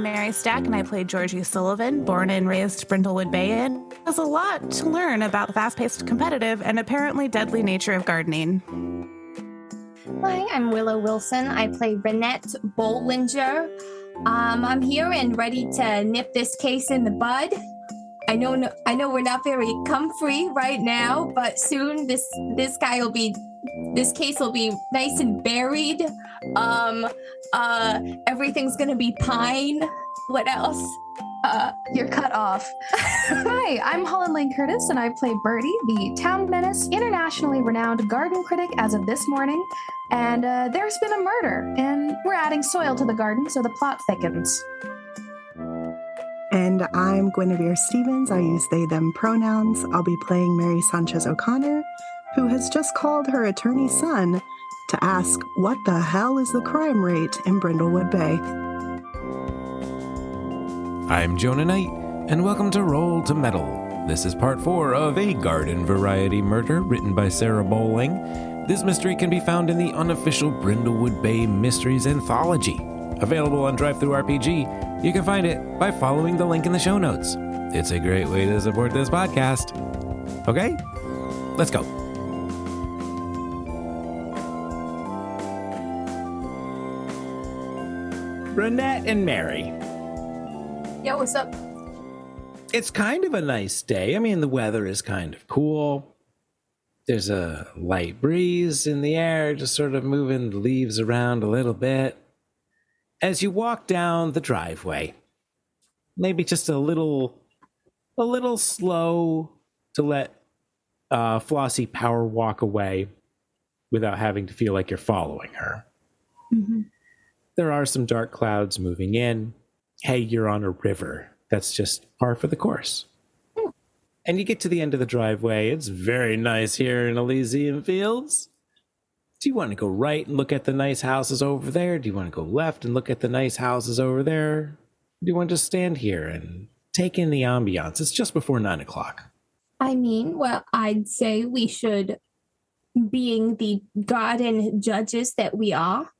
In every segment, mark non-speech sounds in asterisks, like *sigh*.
I'm Mary Stack, and I played Georgie Sullivan, born and raised Brindlewood Bay in. There's a lot to learn about the fast paced, competitive, and apparently deadly nature of gardening. Hi, I'm Willow Wilson. I play Renette Bollinger. Um, I'm here and ready to nip this case in the bud. I know, I know we're not very comfy right now, but soon this this guy will be, this case will be nice and buried. Um, uh, everything's gonna be pine. What else? Uh, You're cut off. *laughs* Hi, I'm Holland Lane Curtis, and I play Birdie, the town menace, internationally renowned garden critic as of this morning. And uh, there's been a murder, and we're adding soil to the garden so the plot thickens. And I'm Guinnevere Stevens. I use they, them pronouns. I'll be playing Mary Sanchez O'Connor, who has just called her attorney's son to ask what the hell is the crime rate in Brindlewood Bay. I'm Jonah Knight, and welcome to Roll to Meddle. This is part four of a garden variety murder written by Sarah Bolling. This mystery can be found in the unofficial Brindlewood Bay Mysteries Anthology. Available on DrivethruRPG, you can find it by following the link in the show notes. It's a great way to support this podcast. Okay, let's go. Renette and Mary. yo, what's up? It's kind of a nice day. I mean, the weather is kind of cool. There's a light breeze in the air, just sort of moving the leaves around a little bit. As you walk down the driveway, maybe just a little, a little slow to let uh, Flossie power walk away without having to feel like you're following her. There are some dark clouds moving in. Hey, you're on a river. That's just par for the course. And you get to the end of the driveway. It's very nice here in Elysian Fields. Do you want to go right and look at the nice houses over there? Do you want to go left and look at the nice houses over there? Do you want to just stand here and take in the ambiance? It's just before nine o'clock. I mean, well, I'd say we should, being the garden judges that we are,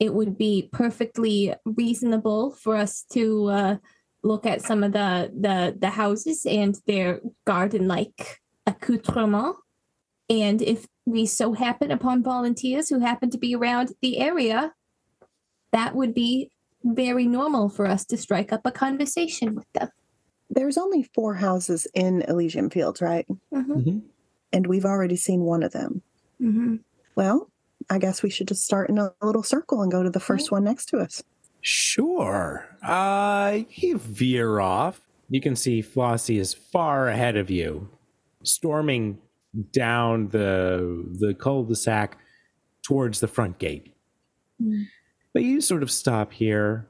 it would be perfectly reasonable for us to uh, look at some of the the the houses and their garden-like accoutrement. And if we so happen upon volunteers who happen to be around the area, that would be very normal for us to strike up a conversation with them. There's only four houses in Elysian Fields, right? Mm-hmm. And we've already seen one of them. Mm-hmm. Well, I guess we should just start in a little circle and go to the first one next to us. Sure. Uh, you veer off. You can see Flossie is far ahead of you, storming down the the cul-de-sac towards the front gate. But you sort of stop here.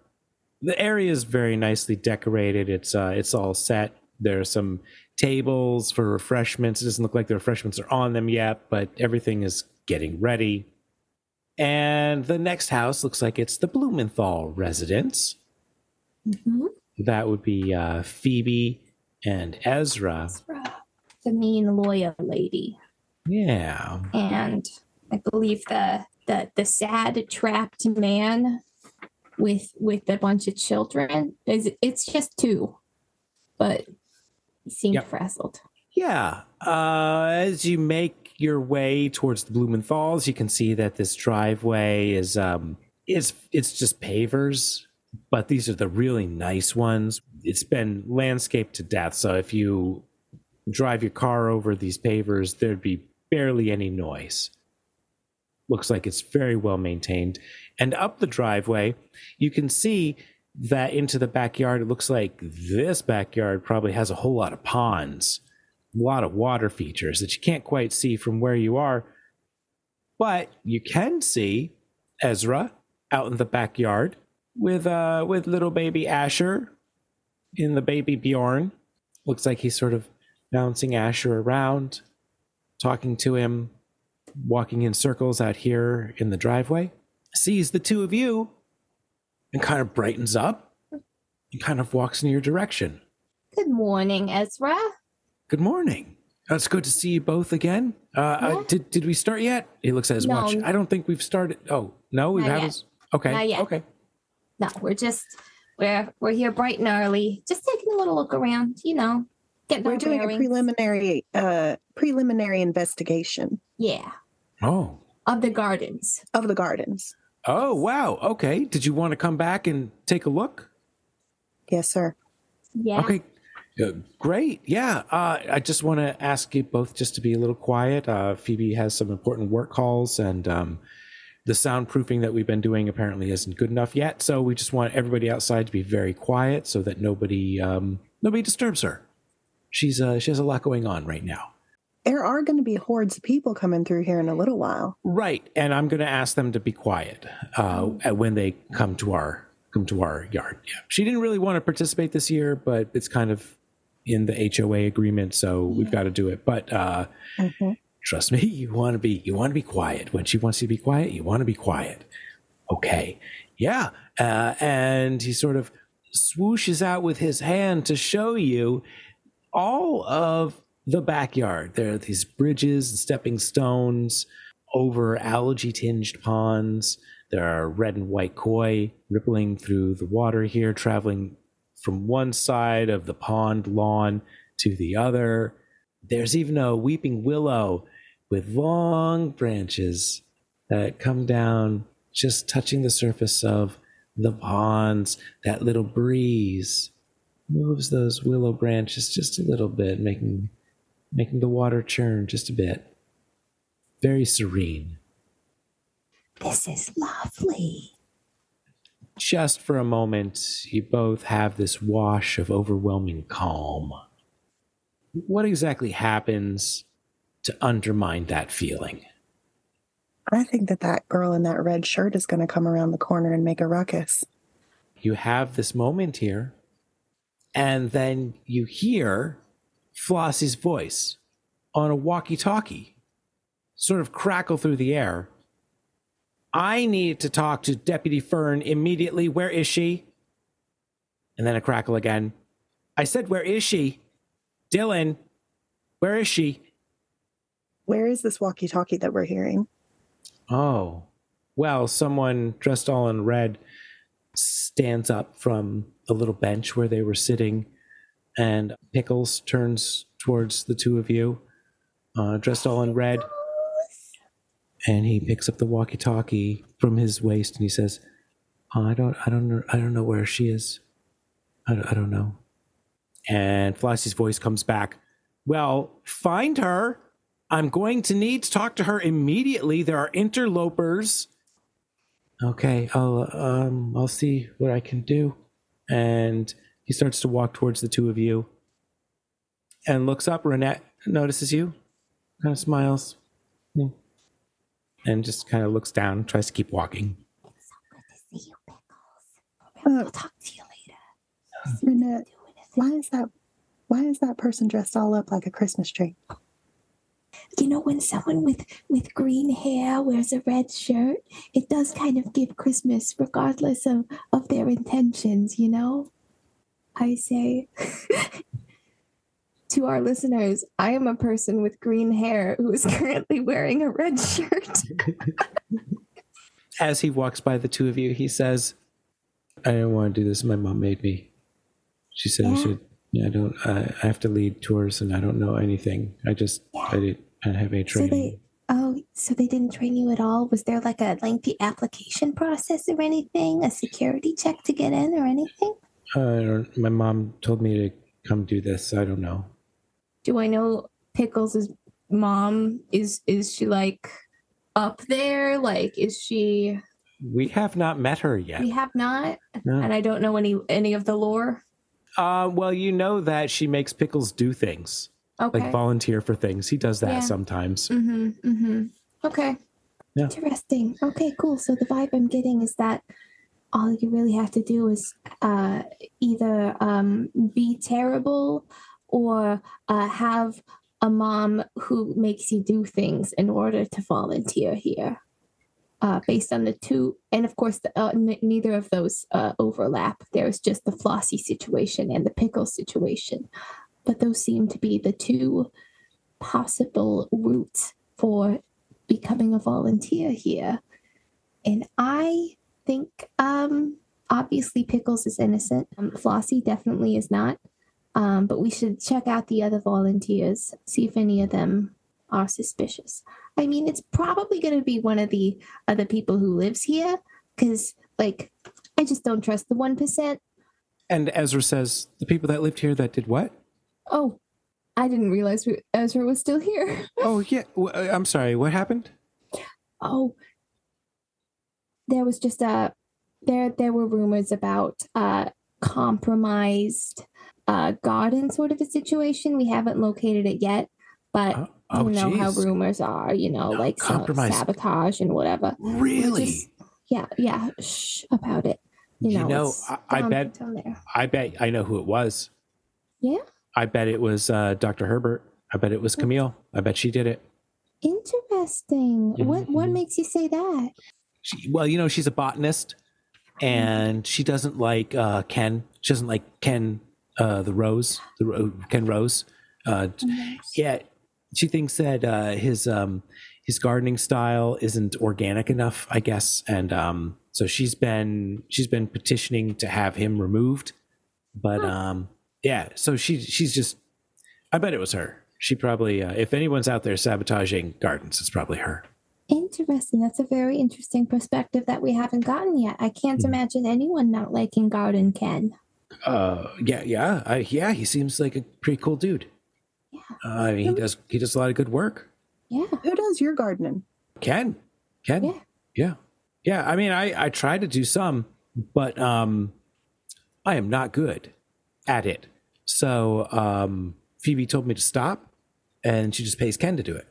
The area is very nicely decorated. It's uh, it's all set. There are some tables for refreshments. It doesn't look like the refreshments are on them yet, but everything is getting ready. And the next house looks like it's the Blumenthal residence. Mm-hmm. That would be uh, Phoebe and Ezra. Ezra. The mean lawyer lady. Yeah. and I believe the the the sad trapped man with with a bunch of children is it's just two, but he seemed Yep. frazzled. Yeah. Uh, as you make your way towards the Blumenthals, you can see that this driveway is um it's it's just pavers, but these are the really nice ones. It's been landscaped to death, so if you drive your car over these pavers, there'd be barely any noise. Looks like it's very well maintained. And up the driveway, you can see that into the backyard. It looks like this backyard probably has a whole lot of ponds, lot of water features that you can't quite see from where you are. But you can see Ezra out in the backyard with uh with little baby Asher in the BabyBjörn. Looks like he's sort of bouncing Asher around, talking to him, walking in circles out here in the driveway. Sees the two of you and kind of brightens up and kind of walks in your direction. Good morning, Ezra. Good morning. Uh, It's good to see you both again. Uh, uh, did did we start yet? He looks at his No. watch. I don't think we've started. Oh no, we Not haven't. yet. Okay. Not yet. Okay. No, we're just We're we're here bright and early, just taking a little look around. You know, getting We're our doing a preliminary uh preliminary investigation Yeah, Oh. of the gardens. of the gardens. Oh, wow. Okay. Did you want to come back and take a look? Yes, sir. Yeah. Okay. Uh, great. Yeah. Uh, I just want to ask you both just to be a little quiet. Uh, Phoebe has some important work calls, and um, the soundproofing that we've been doing apparently isn't good enough yet. So we just want everybody outside to be very quiet so that nobody um, nobody disturbs her. She's uh, she has a lot going on right now. There are going to be hordes of people coming through here in a little while. Right, and I'm going to ask them to be quiet uh, when they come to our come to our yard. Yeah, she didn't really want to participate this year, but it's kind of in the HOA agreement, so we've got to do it. But uh, Mhm. trust me, *laughs* you want to be you want to be quiet when she wants you to be quiet. You want to be quiet. Okay, yeah, uh, and he sort of swooshes out with his hand to show you all of the backyard. There are these bridges and stepping stones over algae tinged ponds. There are red and white koi rippling through the water here, traveling from one side of the pond lawn to the other. There's even a weeping willow with long branches that come down, just touching the surface of the ponds. That little breeze moves those willow branches just a little bit, making making the water churn just a bit. Very serene. This is lovely. Just for a moment, you both have this wash of overwhelming calm. What exactly happens to undermine that feeling? I think that that girl in that red shirt is going to come around the corner and make a ruckus. You have this moment here, and then you hear Flossie's voice on a walkie talkie sort of crackle through the air. I need to talk to Deputy Fern immediately. Where is she? And then a crackle again. I said, Where is she? Dylan, where is she? Where is this walkie talkie that we're hearing? Oh, well, someone dressed all in red stands up from the little bench where they were sitting, and Pickles turns towards the two of you, uh, dressed all in red, and he picks up the walkie-talkie from his waist and he says, "I don't, I don't, know, I don't know where she is. I, don't- I don't know." And Flossie's voice comes back. Well, find her. I'm going to need to talk to her immediately. There are interlopers. Okay, I'll um I'll see what I can do. And he starts to walk towards the two of you and looks up. Renette notices you, kind of smiles, Hmm. And just kind of looks down, tries to keep walking. It's so good to see you, Pickles. Uh, I'll talk to you later. Renette, why is that? Why is that person dressed all up like a Christmas tree? You know, when someone with with green hair wears a red shirt, it does kind of give Christmas, regardless of of their intentions. You know, I say. *laughs* To our listeners, I am a person with green hair who is *laughs* currently wearing a red shirt. *laughs* As he walks by the two of you, he says, "I don't want to do this. My mom made me. She said I should. I don't. I, I have to lead tours, and I don't know anything. I just I didn't I have a So training." they, oh, so they didn't train you at all? Was there like a lengthy application process or anything? A security check to get in or anything? I don't, my mom told me to come do this. I don't know. Do I know Pickles' mom? Is is she like up there? Like, is she? We have not met her yet. We have not, No. and I don't know any any of the lore. Uh, well, you know that she makes Pickles do things, Okay. like volunteer for things. He does that Yeah. sometimes. Mm-hmm. Mm-hmm. Okay. Yeah. Interesting. Okay, cool. So the vibe I'm getting is that all you really have to do is uh, either um, be terrible or uh, have a mom who makes you do things in order to volunteer here. Uh, based on the two, and of course, the, uh, n- neither of those uh, overlap. There's just the Flossie situation and the pickle situation, but those seem to be the two possible routes for becoming a volunteer here. And I think um obviously Pickles is innocent. Um, Flossie definitely is not. Um, but we should check out the other volunteers, see if any of them are suspicious. I mean, it's probably going to be one of the other people who lives here, because like I just don't trust the one percent. And Ezra says, the people that lived here that did what? Oh, I didn't realize Ezra was still here. *laughs* Oh, yeah. uh, I'm sorry. What happened? oh there was just a there there were rumors about uh compromised uh garden sort of a situation we haven't located it yet but Oh, oh, you know how rumors are you know No, like some sabotage and whatever Really? just- yeah yeah shh about it you You know, know, I- I bet- I bet I know who it was. yeah I bet it was uh, Dr. Herbert. I bet it was Camille. I bet she did it. interesting what what Mhm. makes you say that She, well, you know, she's a botanist, and she doesn't like uh, Ken. She doesn't like Ken, uh, the Rose, the Ken Rose. Uh, yeah, she thinks that uh, his um, his gardening style isn't organic enough, I guess, and um, so she's been she's been petitioning to have him removed. But um, yeah, so she she's just. I bet it was her. She probably, uh, if anyone's out there sabotaging gardens, it's probably her. Interesting. That's a very interesting perspective that we haven't gotten yet. I can't Mhm. imagine anyone not liking Garden Ken. Uh, yeah, yeah, I, yeah. He seems like a pretty cool dude. Yeah. Uh, I mean, he does he does a lot of good work. Yeah. Who does your gardening? Ken, Ken, Yeah. yeah, yeah. I mean, I I try to do some, but um, I am not good at it. So um, Phoebe told me to stop, and she just pays Ken to do it.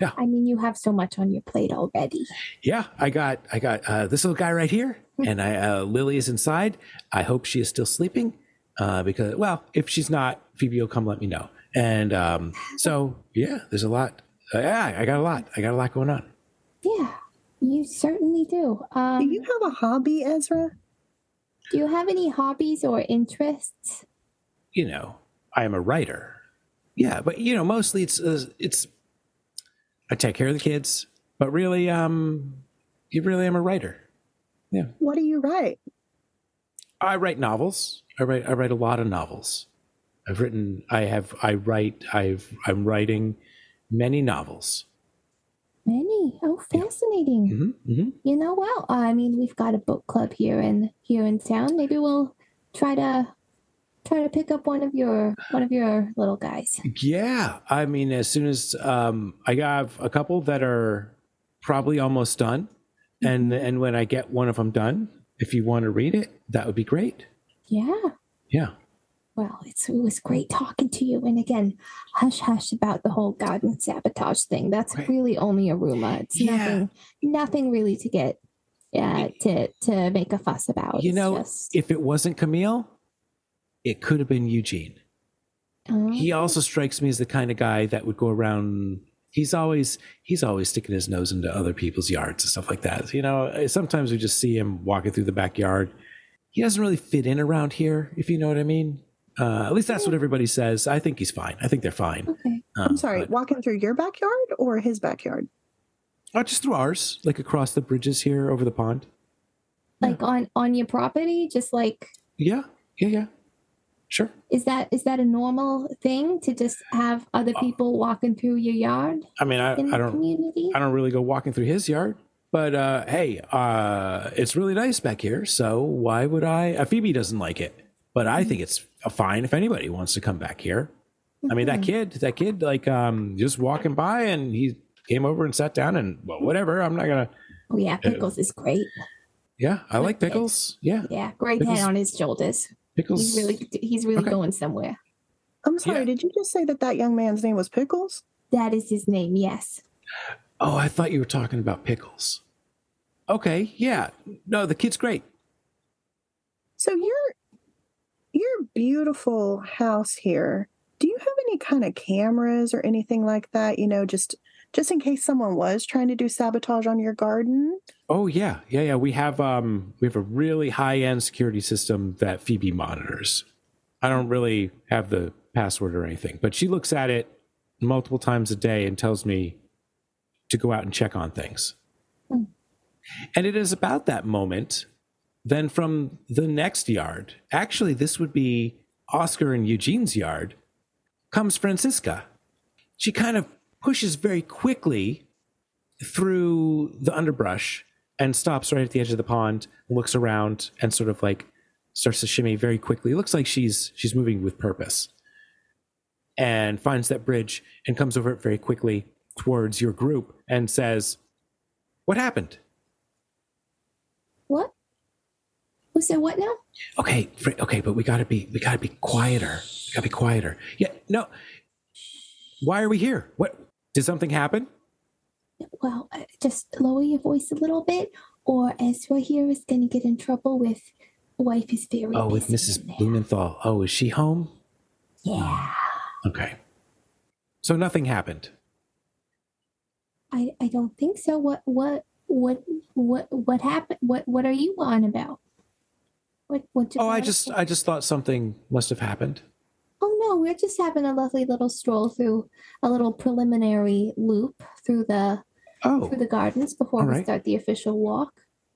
Yeah. I mean, you have so much on your plate already. Yeah, I got I got uh, this little guy right here, *laughs* and I uh, Lily is inside. I hope she is still sleeping, uh, because well, if she's not, Phoebe will come let me know. And um, so yeah, there's a lot. Uh, yeah, I got a lot. I got a lot going on. Yeah, you certainly do. Um, Do you have a hobby, Ezra? do you have any hobbies or interests? You know, I am a writer. Yeah, but you know, mostly it's uh, it's I take care of the kids, but really, um, you really am a writer. What do you write? I write novels. I write I write a lot of novels. I've written I have I write I've I'm writing many novels. Many. Oh, fascinating. hmm hmm You know, well, I mean, we've got a book club here in here in town. Maybe we'll try to try to pick up one of your one of your little guys. Yeah, I mean, as soon as um, I have a couple that are probably almost done, Mm-hmm. and and when I get one of them done, if you want to read it, that would be great. Yeah. Yeah. Well, it's, it was great talking to you. And again, hush hush about the whole garden sabotage thing. That's Right. really only a rumor. It's Yeah. nothing, nothing really to get, uh, yeah, to to make a fuss about. You It's know, just- if it wasn't Camille, it could have been Eugene. Oh, He also strikes me as the kind of guy that would go around. He's always he's always sticking his nose into other people's yards and stuff like that. You know, sometimes we just see him walking through the backyard. He doesn't really fit in around here, if you know what I mean. Uh, at least that's what everybody says. I think he's fine. I think they're fine. okay. Uh, I'm sorry, but- walking through your backyard or his backyard? oh, just through ours, like across the bridges here over the pond. Like on on your property, just like Yeah, yeah, yeah. Sure. is that is that a normal thing to just have other people walking through your yard I mean, I, I don't community? I don't really go walking through his yard. But uh, hey, uh, it's really nice back here. So why would I? Uh, Phoebe doesn't like it, but I think it's fine if anybody wants to come back here. I mean, that Mhm. kid, that kid, like, um, just walking by and he came over and sat down and well, whatever. I'm not gonna. Oh yeah, pickles is great. Yeah, I like pickles. Yeah, Yeah, great Pickles- head on his shoulders. Pickles. He's really he's really Okay. going somewhere. I'm sorry, Yeah. did you just say that that young man's name was Pickles? That is his name. Yes. Oh, I thought you were talking about pickles. Okay, yeah. No, the kid's great. So your your beautiful house here, do you have any kind of cameras or anything like that, you know, just just in case someone was trying to do sabotage on your garden? Oh yeah, yeah, yeah. We have um we have a really high end security system that Phoebe monitors. I don't really have the password or anything, but she looks at it multiple times a day and tells me to go out and check on things. Hmm. And it is about that moment then from the next yard, actually, this would be Oscar and Eugene's yard, comes Francisca. She kind of pushes very quickly through the underbrush and stops right at the edge of the pond, looks around, and sort of like starts to shimmy very quickly. It looks like she's she's moving with purpose. And finds that bridge and comes over it very quickly towards your group and says, What happened? What? Was said what now? Okay, okay, but we gotta be we gotta be quieter. We gotta be quieter. Yeah, no. Why are we here? What did something happen? Well, uh, just lower your voice a little bit, or Ezra here is going to get in trouble with wife is very. Oh, with Mrs. Blumenthal. Oh, is she home? Yeah, Okay. So nothing happened. I I don't think so. What what what what what happened? What what are you on about? What what? Oh, I just? I just thought something must have happened. Oh no, we're just having a lovely little stroll through a little preliminary loop through the Oh, through the gardens before All we right. start the official walk.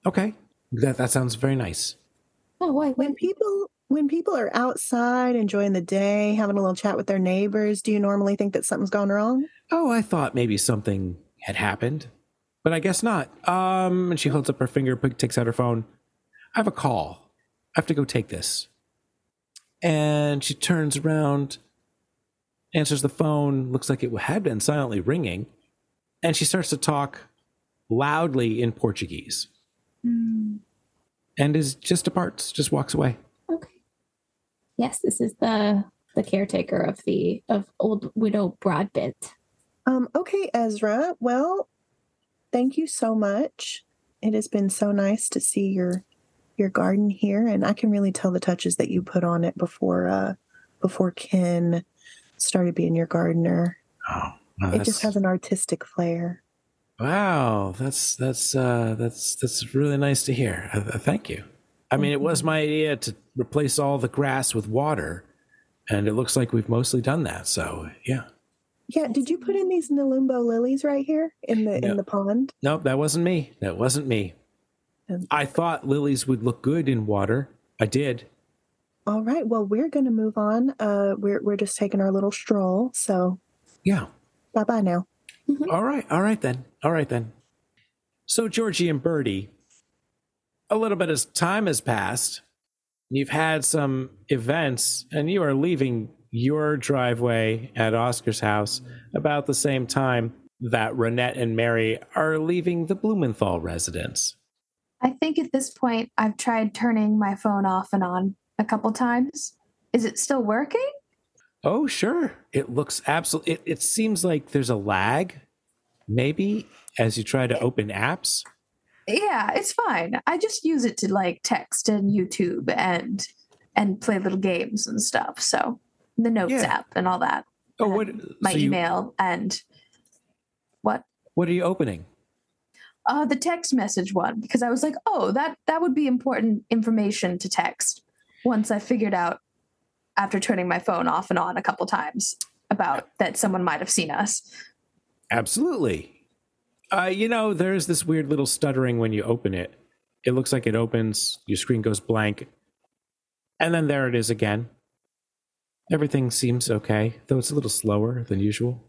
okay. That that sounds very nice. Oh, why? When When people when people are outside enjoying the day, having a little chat with their neighbors, do you normally think that something's gone wrong? Oh, I thought maybe something had happened, but I guess not. Um, and she holds up her finger, takes out her phone. I have a call. I have to go take this. And she turns around, answers the phone. Looks like it had been silently ringing, and she starts to talk loudly in Portuguese, Hmm, and is just departs, just walks away. okay. Yes, this is the the caretaker of the of old widow Broadbent. Um, okay, Ezra. Well, thank you so much. It has been so nice to see your your garden here, and I can really tell the touches that you put on it before uh before Ken started being your gardener. Oh, wow, It just has an artistic flair. Wow, that's that's uh, that's that's really nice to hear. Uh, uh, thank you. I mean, it was my idea to replace all the grass with water, and it looks like we've mostly done that. So yeah, Yeah, did you put in these Nelumbo lilies right here in the No. in the pond? nope, that wasn't me. That wasn't me. I thought lilies would look good in water. I did. All right. Well, we're going to move on. Uh, we're we're just taking our little stroll. So Yeah. Bye bye now. Mm-hmm. All right. All right then. All right then. So Georgie and Birdie, a little bit of time has passed. You've had some events, and you are leaving your driveway at Oscar's house about the same time that Renette and Mary are leaving the Blumenthal residence. I think at this point, I've tried turning my phone off and on a couple times. Is it still working? Oh, sure. It looks absolutely. It, it seems like there's a lag, maybe, as you try to open apps. Yeah, it's fine. I just use it to like text and YouTube and and play little games and stuff. So the notes Yeah. app and all that. Oh, what? My so you- email and what? what are you opening? Uh, the text message one because I was like, oh, that that would be important information to text. Once I figured out after turning my phone off and on a couple times about that someone might have seen us. Absolutely. Uh, you know, there's this weird little stuttering when you open it. It looks like it opens, your screen goes blank, and then there it is again. Everything seems okay, though it's a little slower than usual.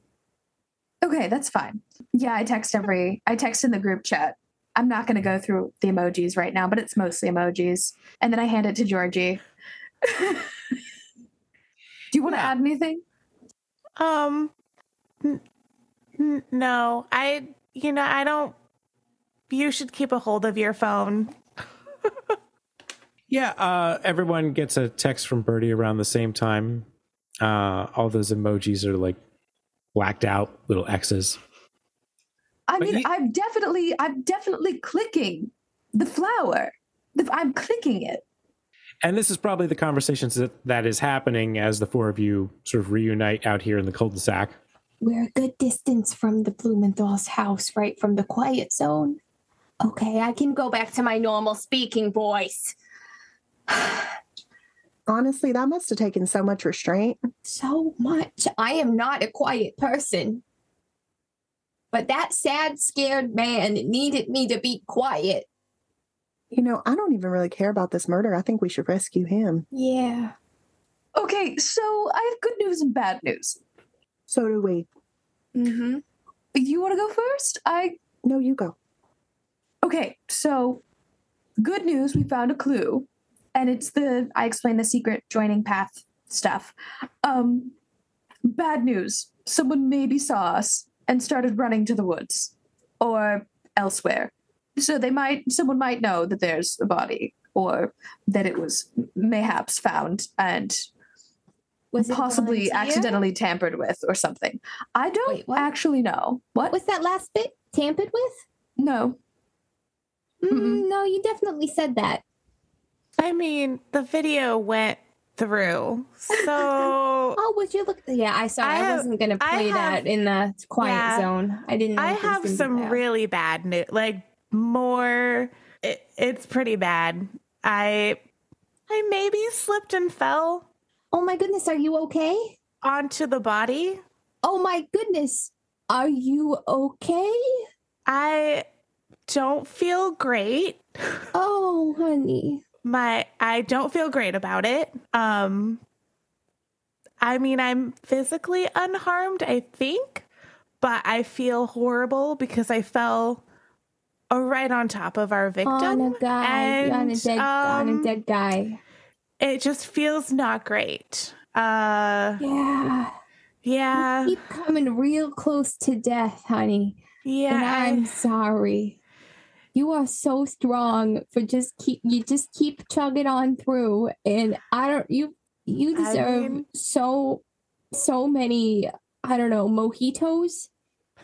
Okay, that's fine. Yeah, I text every I text in the group chat. I'm not going to go through the emojis right now, but it's mostly emojis. And then I hand it to Georgie. *laughs* Do you want to add anything? Um, n- n- no, I, you know, I don't. You should keep a hold of your phone. *laughs* Yeah, uh, everyone gets a text from Birdie around the same time. Uh, all those emojis are like blacked out, little X's. I But mean, you- I'm definitely I'm definitely clicking the flower. I'm clicking it. And this is probably the conversations that, that is happening as the four of you sort of reunite out here in the cul-de-sac. We're a good distance from the Blumenthal's house, right from the quiet zone. Okay, I can go back to my normal speaking voice. *sighs* Honestly, that must have taken so much restraint. So much. I am not a quiet person. But that sad, scared man needed me to be quiet. You know, I don't even really care about this murder. I think we should rescue him. Yeah. Okay, so I have good news and bad news. So do we. Mm-hmm. You want to go first? I No, you go. okay. So, good news. We found a clue, and it's the I explained the secret joining path stuff. Um, bad news. Someone maybe saw us and started running to the woods or elsewhere. So they might. Someone might know that there's a body or that it was mayhaps found and Was possibly volunteer? accidentally tampered with or something. I don't Wait, actually know. What? Was that last bit tampered with? No. Mm, no, you definitely said that. I mean, the video went through. So *laughs* Oh, would you look? Yeah, I saw. I I, wasn't gonna play have- that in the quiet Yeah. zone. I didn't. I if it was have some really bad news. Like more it, it's pretty bad. I I maybe slipped and fell Oh my goodness, are you okay? onto the body. Oh my goodness, are you okay? I don't feel great. Oh, honey. my I don't feel great about it. Um I mean I'm physically unharmed, I think, but I feel horrible because I fell right on top of our victim. on a guy, on a and, dead, on a um, dead guy. It just feels not great. Uh Yeah, yeah. keep coming real close to death, honey. Yeah. and I'm I- sorry. You are so strong for just keep you just keep chugging on through and I don't you you I deserve mean- so so many I don't know mojitos.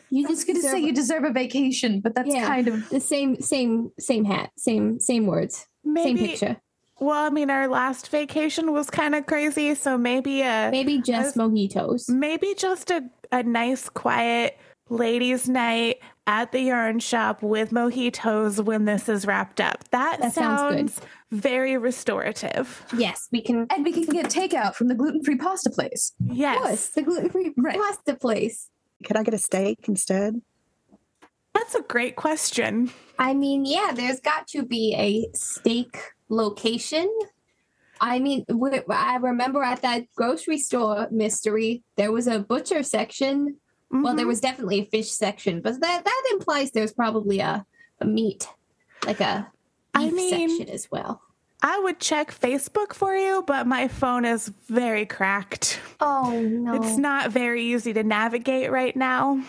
You I was just going to say you deserve a vacation, but that's Yeah. kind of the same same same hat, same same words, same picture. well, I mean our last vacation was kind of crazy, so maybe a Maybe just mojitos. maybe just a, a nice quiet ladies night at the yarn shop with mojitos when this is wrapped up that, That sounds good. sounds very restorative Yes, we can. and we can get takeout from the gluten-free pasta place. Of course, yes the gluten free Right. pasta place. Could I get a steak instead? that's a great question I mean, yeah, there's got to be a steak location. I mean, I remember at that grocery store mystery, there was a butcher section. Well, there Mhm. was definitely a fish section, but that that implies there's probably a, a meat, like a I beef mean- section as well. I would check facebook for you but my phone is very cracked Oh no! it's not very easy to navigate right now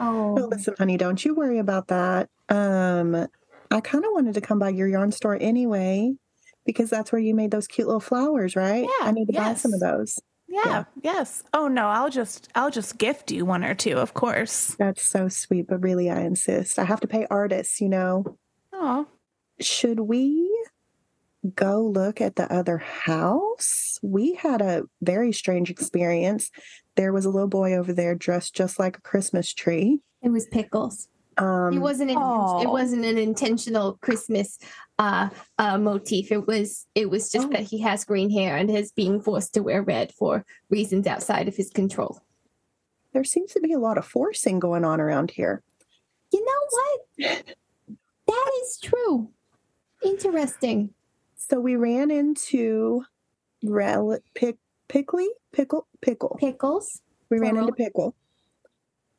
Oh, oh, listen, honey, don't you worry about that. Um, I kind of wanted to come by your yarn store anyway because that's where you made those cute little flowers, right? Yeah, I need to buy some of those. yeah, Yeah. yes oh no i'll just i'll just gift you one or two of course That's so sweet, but really, I insist. I have to pay artists, you know. oh Should we go look at the other house? We had a very strange experience. There was a little boy over there dressed just like a Christmas tree. it was pickles. Um, it wasn't. An, it wasn't an intentional Christmas uh, uh, motif. It was. It was just Oh. that he has green hair and is being forced to wear red for reasons outside of his control. there seems to be a lot of forcing going on around here. You know what? *laughs* that is true. Interesting. So we ran into rel- pick, Pickley, pickle, pickle. Pickles, we ran into pickle,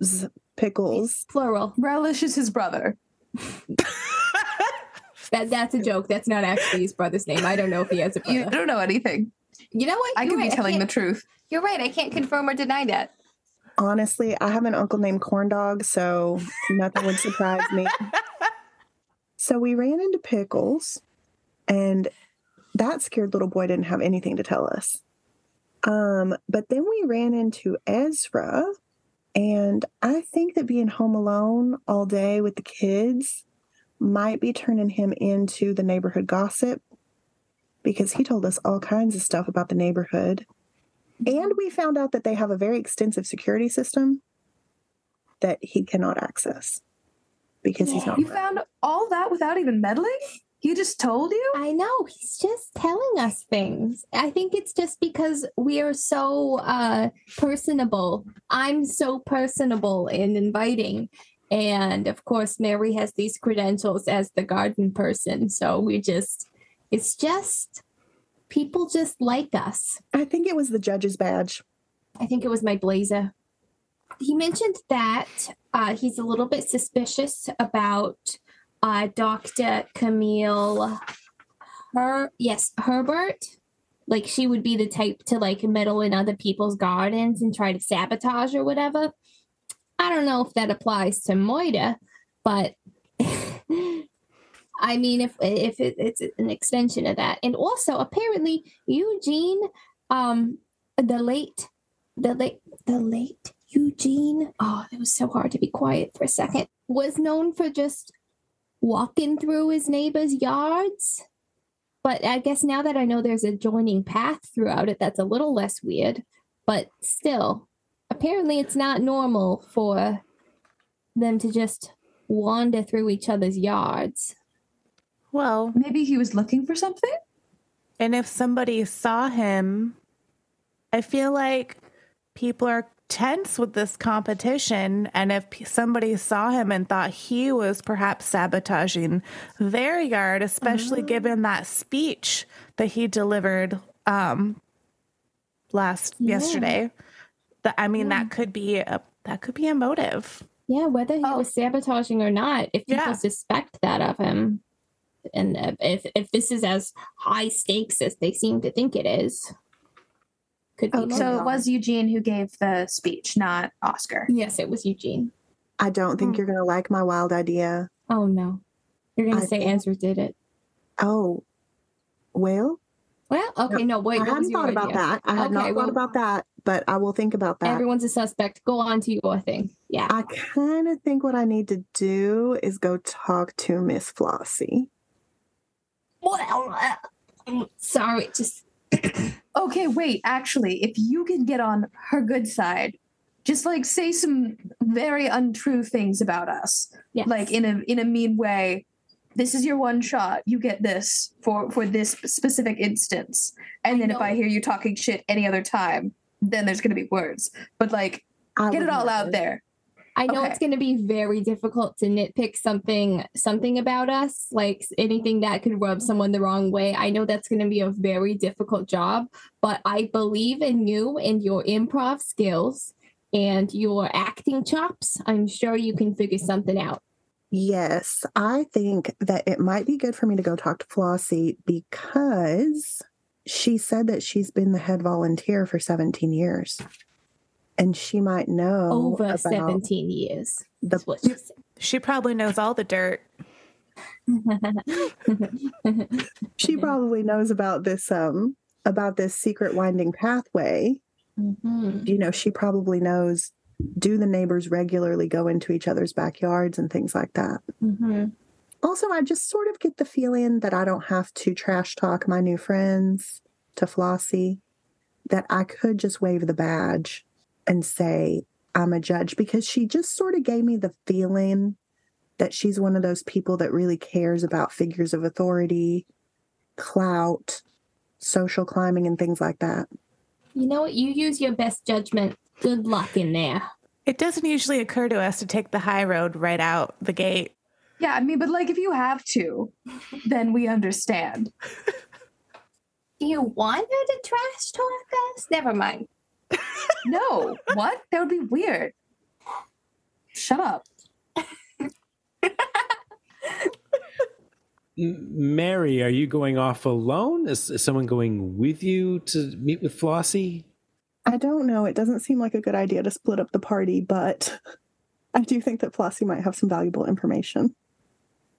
Z- pickles. plural. Relish is his brother. *laughs* That that's a joke. That's not actually his brother's name. I don't know if he has a You don't know anything. You know what? I You're could right. be telling the truth. You're right. I can't confirm or deny that. Honestly, I have an uncle named Corn Dog, so nothing would surprise me. *laughs* So we ran into pickles, and that scared little boy didn't have anything to tell us. Um, but then we ran into Ezra, and I think that being home alone all day with the kids might be turning him into the neighborhood gossip because he told us all kinds of stuff about the neighborhood. And we found out that they have a very extensive security system that he cannot access because he's not. You found all that without even meddling? He just told you? I know. He's just telling us things. I think it's just because we are so uh personable. I'm so personable and inviting. And of course, Mary has these credentials as the garden person. So we just, it's just, people just like us. I think it was the judge's badge. I think it was my blazer. He mentioned that uh, he's a little bit suspicious about uh, Dr. Camille Her yes, Herbert. Like she would be the type to like meddle in other people's gardens and try to sabotage or whatever. I don't know if that applies to Moida, but *laughs* I mean if if it, it's an extension of that. And also apparently Eugene um the late the late the late Eugene, oh, it was so hard to be quiet for a second, was known for just walking through his neighbor's yards. But I guess now that I know there's a joining path throughout it, that's a little less weird. But still, apparently it's not normal for them to just wander through each other's yards. Well, Maybe he was looking for something? and if somebody saw him, I feel like people are tense with this competition. And if somebody saw him and thought he was perhaps sabotaging their yard, especially given that speech that he delivered um, last Yeah. yesterday, that I mean, that could be a that could be a motive. Yeah, whether he Oh. was sabotaging or not, if people Yeah. suspect that of him, and if if this is as high stakes as they seem to think it is, could be. Oh, so it was Eugene who gave the speech, not Oscar. Yes, it was Eugene. I don't think Hmm. you're going to like my wild idea. Oh no, you're gonna say think- Answer did it. Oh, well, Well, okay, no, wait. I what hadn't your thought about that. I had Okay, not thought about that, but I will think about that. Everyone's a suspect. Go on to your thing. Yeah. I kind of think what I need to do is go talk to Miss Flossie. Well, uh, I'm sorry. Just Okay, wait, actually, if you can get on her good side, just like say some very untrue things about us. yes. Like in a in a mean way. This is your one shot. You get this for for this specific instance. And I then if. I hear you talking shit any other time, then there's going to be words. But like I get it all out never- there. I know Okay. it's going to be very difficult to nitpick something something about us, like anything that could rub someone the wrong way. I know that's going to be a very difficult job, but I believe in you and your improv skills and your acting chops. I'm sure you can figure something out. Yes, I think that it might be good for me to go talk to Flossie because she said that she's been the head volunteer for 17 years. And she might know Over about 17 years. the Is what she said. She probably knows all the dirt. *laughs* she probably knows about this um about this secret winding pathway. Mhm. You know, she probably knows do the neighbors regularly go into each other's backyards and things like that. Mhm. Also, I just sort of get the feeling that I don't have to trash talk my new friends to Flossie, that I could just wave the badge and say, I'm a judge, because she just sort of gave me the feeling that she's one of those people that really cares about figures of authority, clout, social climbing, and things like that. You know what? You use your best judgment. Good luck in there. It doesn't usually occur to us to take the high road right out the gate. Yeah, I mean, but like if you have to, then we understand. *laughs* Do you want her to trash talk us? Never mind. No, what? That would be weird. Shut up. Mary, are you going off alone? Is, is someone going with you to meet with Flossie? I don't know. It doesn't seem like a good idea to split up the party, but *laughs* I do think that Flossie might have some valuable information.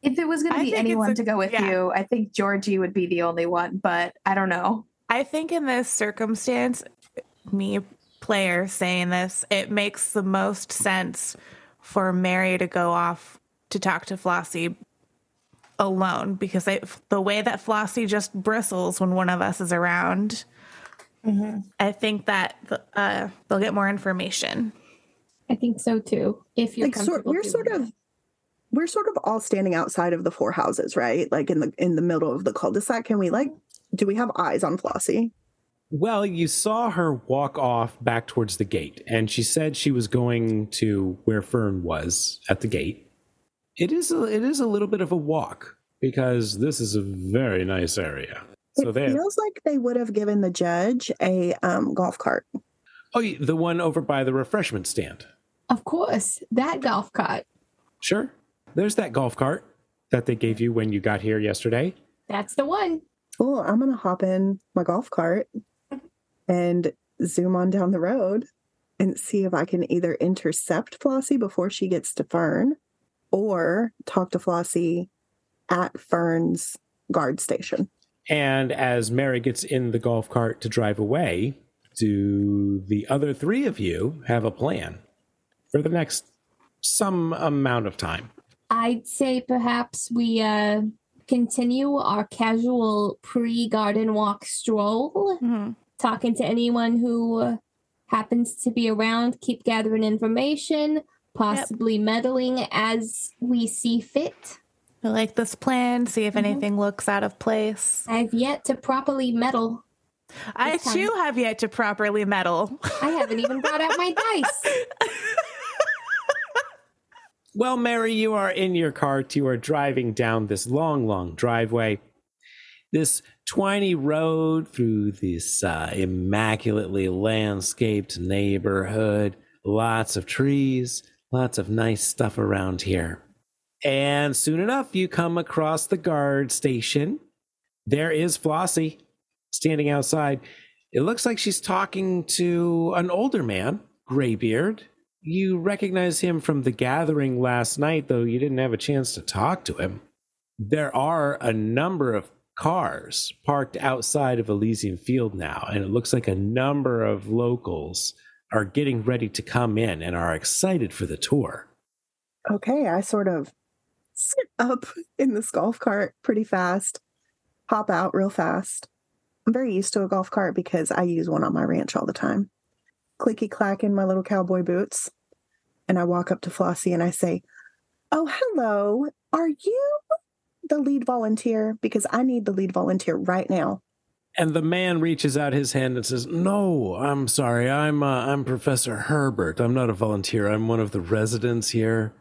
If it was going to be anyone a- to go with yeah. you, I think Georgie would be the only one, but I don't know. I think in this circumstance, me player saying this, it makes the most sense for Mary to go off to talk to Flossie alone because I, the way that Flossie just bristles when one of us is around, I think that uh, they'll get more information. I think so too. If you're like sort, comfortable we're doing sort that. of we're sort of all standing outside of the four houses right like in the in the middle of the cul-de-sac can we like do we have eyes on flossie Well, you saw her walk off back towards the gate, and she said she was going to where Fern was at the gate. It is a, it is a little bit of a walk because this is a very nice area. So it they feels like they would have given the judge a um, golf cart. oh the one over by the refreshment stand. Of course, that golf cart. Sure, there's that golf cart that they gave you when you got here yesterday. That's the one. Cool. I'm gonna hop in my golf cart and zoom on down the road and see if I can either intercept Flossie before she gets to Fern or talk to Flossie at Fern's guard station. And as Mary gets in the golf cart to drive away, do the other three of you have a plan for the next some amount of time? I'd say perhaps we uh, continue our casual pre garden walk stroll, Mhm. Talking to anyone who uh, happens to be around, keep gathering information, possibly meddling as we see fit. I like this plan. See if Mhm. anything looks out of place. I've yet to properly meddle. I time. too have yet to properly meddle. I haven't even brought out my dice. *laughs* Well, Mary, you are in your cart. You are driving down this long, long driveway, this twiny road through this uh, immaculately landscaped neighborhood. Lots of trees, lots of nice stuff around here. And soon enough, you come across the guard station. There is Flossie standing outside. It looks like she's talking to an older man, graybeard. You recognize him from the gathering last night, though you didn't have a chance to talk to him. There are a number of cars parked outside of Elysian Field now, and it looks like a number of locals are getting ready to come in and are excited for the tour. Okay, I sort of sit up in this golf cart pretty fast, hop out real fast. I'm very used to a golf cart because I use one on my ranch all the time. Clicky clack in my little cowboy boots. And I walk up to Flossie and I say, Oh, hello. Are you the lead volunteer? Because I need the lead volunteer right now. And the man reaches out his hand and says, "No, I'm sorry. I'm uh, I'm Professor Herbert. I'm not a volunteer. I'm one of the residents here.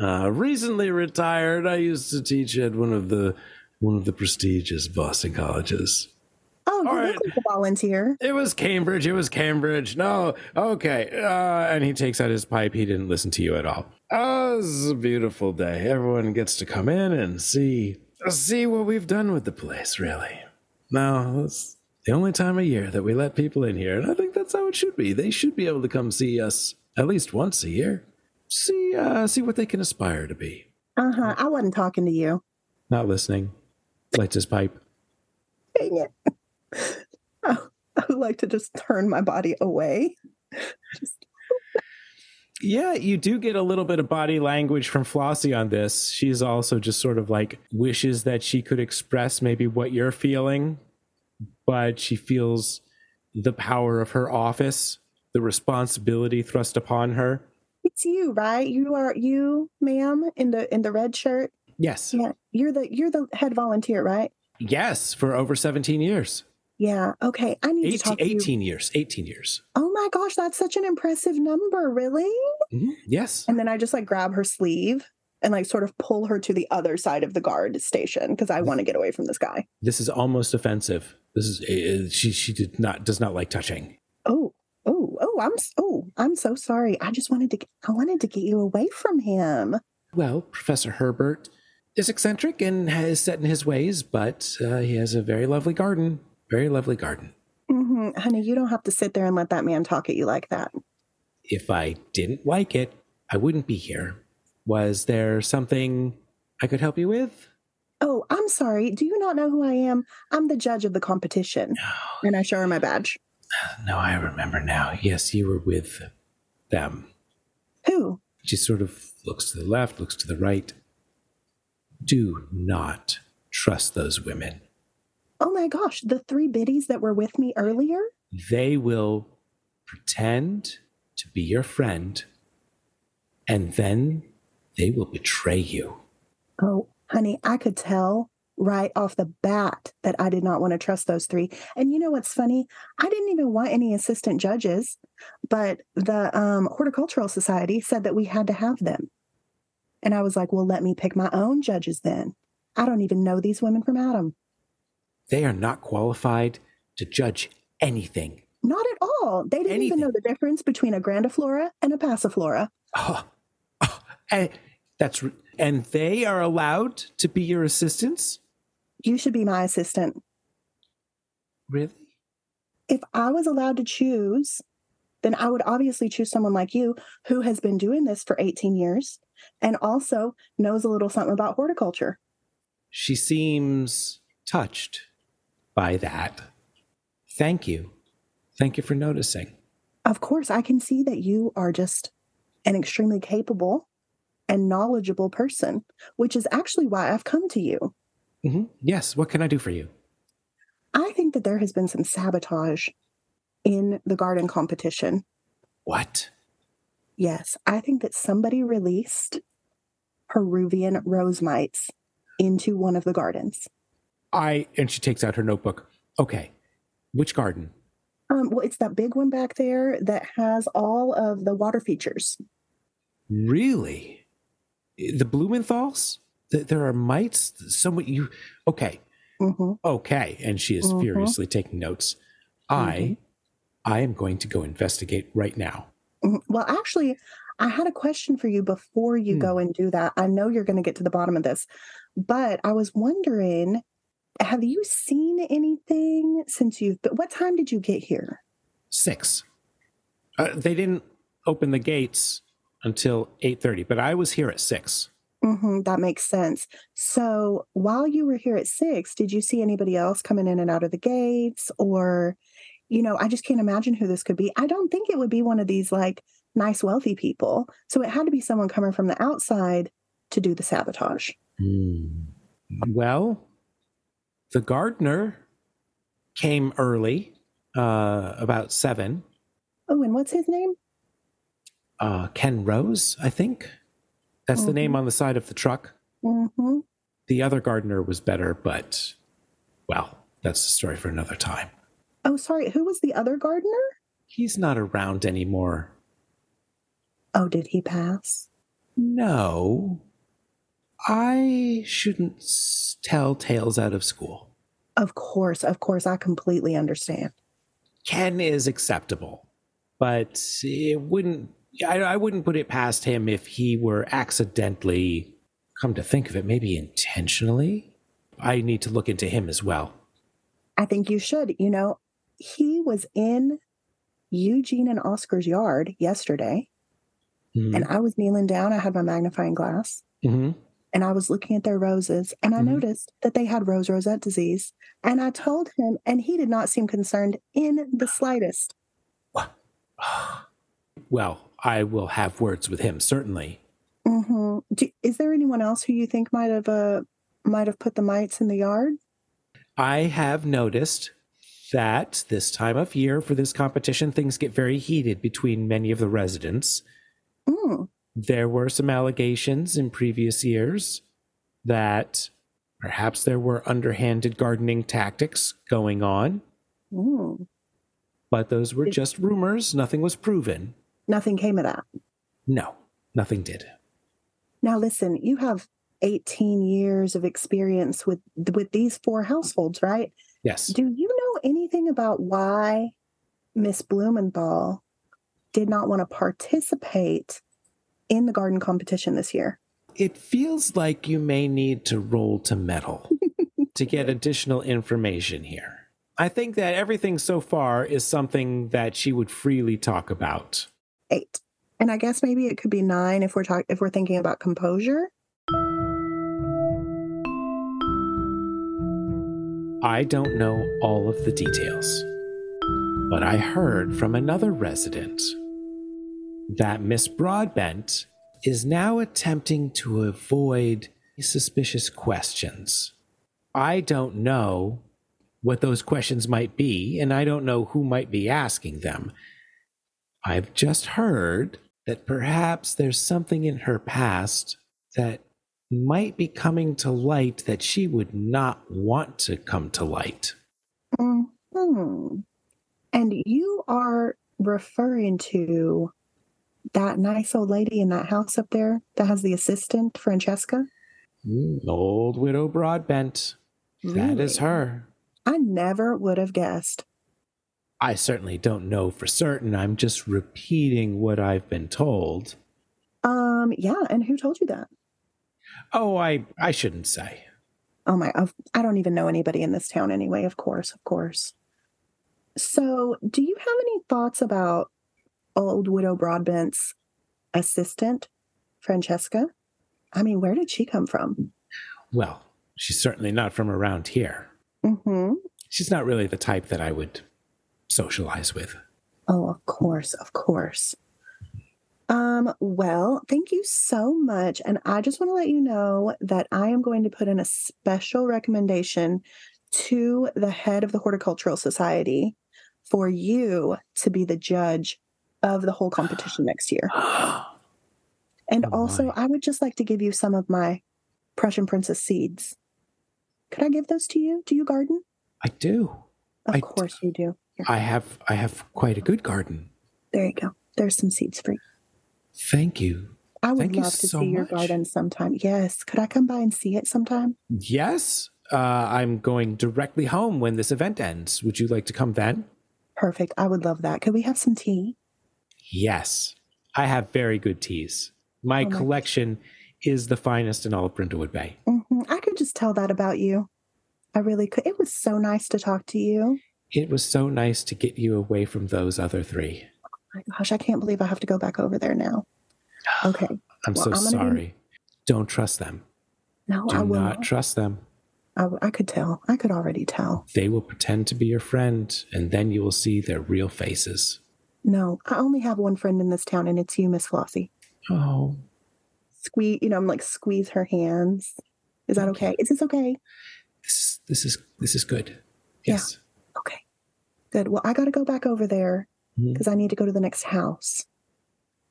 Uh, recently retired. I used to teach at one of the one of the prestigious Boston colleges. Oh, you right. like a volunteer. It was Cambridge. It was Cambridge. No, okay. Uh, and he takes out his pipe. He didn't listen to you at all. Oh, this is a beautiful day. Everyone gets to come in and see see what we've done with the place. Really. Now, it's the only time of year that we let people in here, and I think that's how it should be. They should be able to come see us at least once a year. See, uh, see what they can aspire to be. Uh huh. I wasn't talking to you. Not listening. Lights his pipe. Dang it. *laughs* I would like to just turn my body away. Just, Yeah, you do get a little bit of body language from Flossie on this. She's also just sort of like wishes that she could express maybe what you're feeling, but she feels the power of her office, the responsibility thrust upon her. it's you, right? You are you, ma'am, in the in the red shirt. Yes. Yeah, you're the you're the head volunteer, right? Yes, for over 17 years. Yeah. Okay. I need to talk to you. 18 years. 18 years. Oh my gosh, that's such an impressive number, really? Mhm, Yes. And then I just like grab her sleeve and like sort of pull her to the other side of the guard station because I want to get away from this guy. This is almost offensive. This is uh, she she did not does not like touching. Oh, oh, oh, I'm oh, I'm so sorry. I just wanted to get- I wanted to get you away from him. Well, Professor Herbert is eccentric and has set in his ways, but uh, he has a very lovely garden. Very lovely garden. hmm Honey, you don't have to sit there and let that man talk at you like that. If I didn't like it, I wouldn't be here. Was there something I could help you with? Oh, I'm sorry. Do you not know who I am? I'm the judge of the competition. And I show her my badge. No, I remember now. Yes, you were with them. Who? She sort of looks to the left, looks to the right. Do not trust those women. Oh my gosh, the three biddies that were with me earlier? They will pretend to be your friend, and then they will betray you. Oh, honey, I could tell right off the bat that I did not want to trust those three. And you know what's funny? I didn't even want any assistant judges, but the um, Horticultural Society said that we had to have them. And I was like, well, let me pick my own judges then. I don't even know these women from Adam. They are not qualified to judge anything. Not at all. They didn't Anything. even know the difference between a grandiflora and a passiflora. Oh, oh, and that's and they are allowed to be your assistants. You should be my assistant. Really? if I was allowed to choose, then I would obviously choose someone like you who has been doing this for 18 years and also knows a little something about horticulture. She seems touched by that. Thank you. Thank you for noticing. Of course, I can see that you are just an extremely capable and knowledgeable person, which is actually why I've come to you. hmm Yes. What can I do for you? I think that there has been some sabotage in the garden competition. What? Yes, I think that somebody released Peruvian rose mites into one of the gardens. I and she takes out her notebook. Okay. Which garden? Um, well, it's that big one back there that has all of the water features. Really? The Blumenthals? Th- There are mites? Someone you okay. hmm Okay. And she is Mhm. furiously taking notes. I I am going to go investigate right now. Mhm. Well, actually, I had a question for you before you Hmm. go and do that. I know you're going to get to the bottom of this, but I was wondering have you seen anything since you've but what time did you get here? Six. Uh, they didn't open the gates until eight thirty, but I was here at six. hmm that makes sense. So while you were here at six, did you see anybody else coming in and out of the gates? Or, you know, I just can't imagine who this could be. I don't think it would be one of these like nice, wealthy people. So it had to be someone coming from the outside to do the sabotage. Well, the gardener came early, uh, about seven. Oh, and what's his name? Uh, Ken Rose, I think. That's the name on the side of the truck. hmm The other gardener was better, but well, that's a story for another time. Oh, sorry. Who was the other gardener? He's not around anymore. Oh, did he pass? No. I shouldn't tell tales out of school. Of course, of course. I completely understand. Ken is acceptable, but it wouldn't. I, I wouldn't put it past him if he were accidentally, come to think of it, maybe intentionally. I need to look into him as well. I think you should. You know, he was in Eugene and Oscar's yard yesterday, Mhm. and I was kneeling down. I had my magnifying glass, Mhm. And I was looking at their roses, and I Mhm. noticed that they had rose rosette disease. And I told him, and he did not seem concerned in the slightest. *sighs* Well, I will have words with him certainly. hmm Do, is there anyone else who you think might have uh, might have put the mites in the yard? I have noticed that this time of year for this competition, things get very heated between many of the residents. Mm. There were some allegations in previous years that perhaps there were underhanded gardening tactics going on, Mm. but those were just rumors. Nothing was proven. Nothing came of that. No, nothing did. Now listen, you have 18 years of experience with with these four households, right? Yes. Do you know anything about why Miss Blumenthal did not want to participate in the garden competition this year? It feels like you may need to roll to meddle *laughs* to get additional information here. I think that everything so far is something that she would freely talk about. Eight. And I guess maybe it could be nine if we're talking if we're thinking about composure. I don't know all of the details, but I heard from another resident that Miss Broadbent is now attempting to avoid suspicious questions. I don't know what those questions might be, and I don't know who might be asking them. I've just heard that perhaps there's something in her past that might be coming to light that she would not want to come to light. Hmm. And you are referring to that nice old lady in that house up there that has the assistant, Francesca? Mm, Old widow Broadbent. That is her. I never would have guessed. I certainly don't know for certain. I'm just repeating what I've been told. Um, yeah, and who told you that? Oh, I I shouldn't say. Oh my, I don't even know anybody in this town anyway, of course, of course. So, do you have any thoughts about old widow Broadbent's assistant, Francesca? I mean, where did she come from? Well, she's certainly not from around here. Mm-hmm. She's not really the type that I would socialize with. Oh, of course, of course. Um, well, thank you so much. And I just want to let you know that I am going to put in a special recommendation to the head of the Horticultural Society for you to be the judge of the whole competition next year. *gasps* And Oh, also, my. I would just like to give you some of my Prussian Princess seeds. Could I give those to you? Do you garden? I do. Of I course you do. Here, I have I have quite a good garden. there you go. There's some seeds for you. Thank you. I would Thank love to so see your much. garden sometime. Yes. Could I come by and see it sometime? Yes, uh, I'm going directly home when this event ends. Would you like to come then? Perfect. I would love that. Could we have some tea? Yes, I have very good teas. My Oh my collection is the finest in all of Brindlewood Bay. hmm I could just tell that about you. I really could. It was so nice to talk to you. It was so nice to get you away from those other three. Oh My gosh, I can't believe I have to go back over there now. *sighs* Okay. I'm Well, so I'm be- sorry. Don't trust them. No, Do I will. not not. trust them. I, w- I could tell. I could already tell. They will pretend to be your friend, and then you will see their real faces. No, I only have one friend in this town, and it's you, Miss Flossie. Oh, Squeeze, you know, I'm like squeeze her hands. Is that okay? Is this okay? this is this is this is good. Yeah. Yes. Okay. Good. Well, I got to go back over there because I need to go to the next house.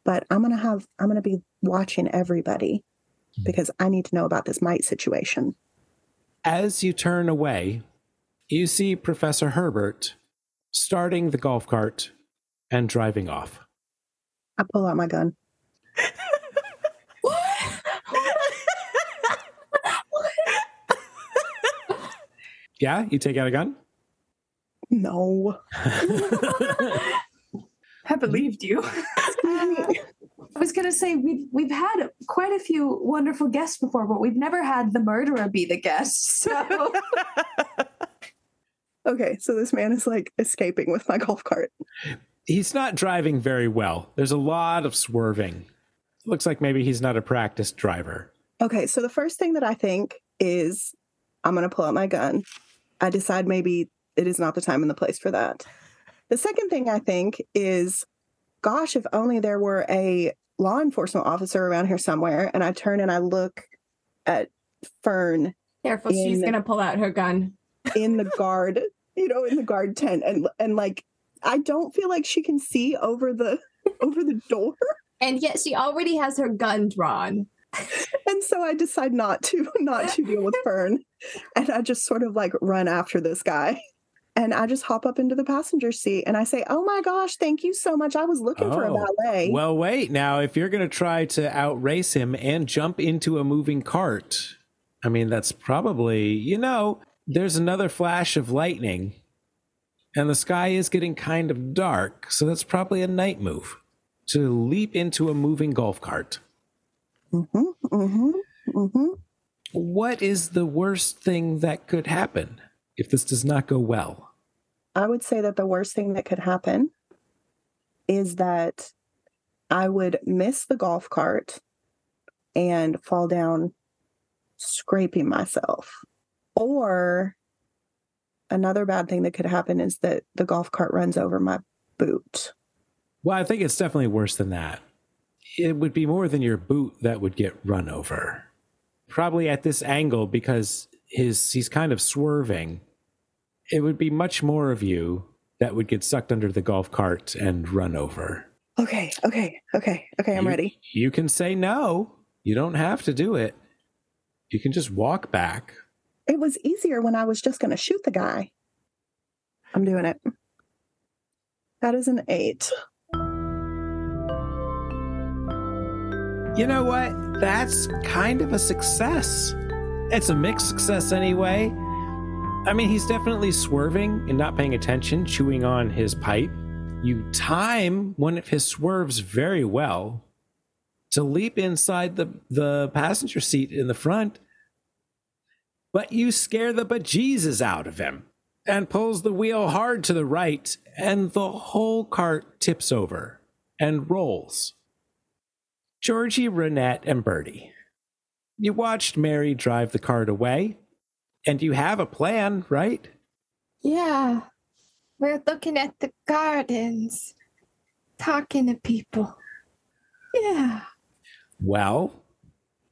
But I'm going to have, I'm to be watching everybody Mhm. because I need to know about this mite situation. As you turn away, you see Professor Herbert starting the golf cart and driving off. I pull out my gun. *laughs* Yeah, you take out a gun? No. *laughs* I believed you. *laughs* I was gonna say we've we've had quite a few wonderful guests before, but we've never had the murderer be the guest. So Okay. So this man is like escaping with my golf cart. He's not driving very well. There's a lot of swerving. Looks like maybe he's not a practiced driver. Okay. So the first thing that I think is I'm going to pull out my gun. I decide maybe it is not the time and the place for that. The second thing I think is, gosh, if only there were a law enforcement officer around here somewhere. And I turn and I look at Fern Careful, she's gonna pull out her gun. in the guard, you know, in the guard tent, and and like I don't feel like she can see over the *laughs* over the door, And yet she already has her gun drawn. and so I decide not to *laughs* not to deal with Fern, and I just sort of like run after this guy. And I just hop up into the passenger seat and I say, Oh my gosh, thank you so much. I was looking for a oh. ballet. Well, wait. Now, if you're going to try to outrace him and jump into a moving cart, I mean, that's probably, you know, there's another flash of lightning and the sky is getting kind of dark. So that's probably a night move to leap into a moving golf cart. mm-hmm, mm-hmm, mm-hmm. What is the worst thing that could happen if this does not go well? I would say that the worst thing that could happen is that I would miss the golf cart and fall down scraping myself. Or another bad thing that could happen is that the golf cart runs over my boot. Well, I think it's definitely worse than that. It would be more than your boot that would get run over. Probably at this angle because his he's kind of swerving. It would be much more of you that would get sucked under the golf cart and run over. Okay, okay, okay, okay, I'm You- ready. You can say no. You don't have to do it. You can just walk back. It was easier when I was just going to shoot the guy. I'm doing it. That is an eight. You know what? That's kind of a success. It's a mixed success anyway. I mean, he's definitely swerving and not paying attention, chewing on his pipe. You time one of his swerves very well to leap inside the, the passenger seat in the front, but you scare the bejesus out of him and pulls the wheel hard to the right, and the whole cart tips over and rolls. Georgie, Renette, and Birdie. You watched Mary drive the cart away, and you have a plan, right? Yeah. We're looking at the gardens, talking to people. Yeah. Well,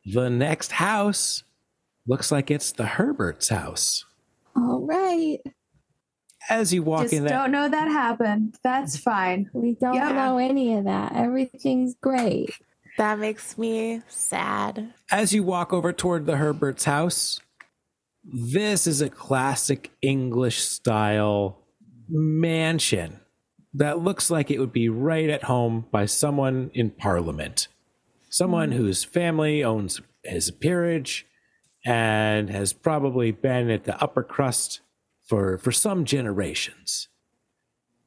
the next house looks like it's the Herbert's house. All right. As you walk Just in that don't know that happened. That's fine. We don't Yeah. know any of that. Everything's great. That makes me sad. as you walk over toward the Herbert's house, this is a classic English style mansion that looks like it would be right at home by someone in Parliament. Someone hmm. whose family owns his peerage and has probably been at the upper crust for, for some generations.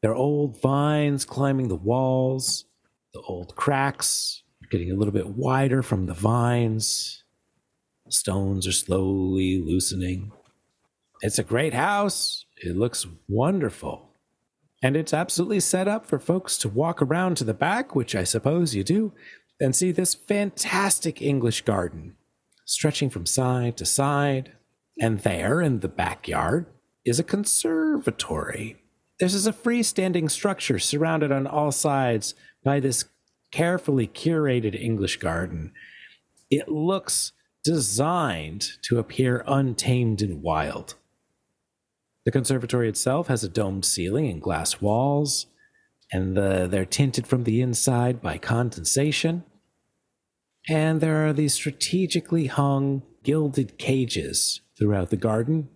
There are old vines climbing the walls, the old cracks getting a little bit wider from the vines. Stones are slowly loosening. It's a great house. It looks wonderful. And it's absolutely set up for folks to walk around to the back, which I suppose you do, and see this fantastic English garden stretching from side to side. And there in the backyard is a conservatory. This is a freestanding structure surrounded on all sides by this carefully curated English garden. It looks designed to appear untamed and wild. The conservatory itself has a domed ceiling and glass walls, and the, they're tinted from the inside by condensation. And there are these strategically hung gilded cages throughout the garden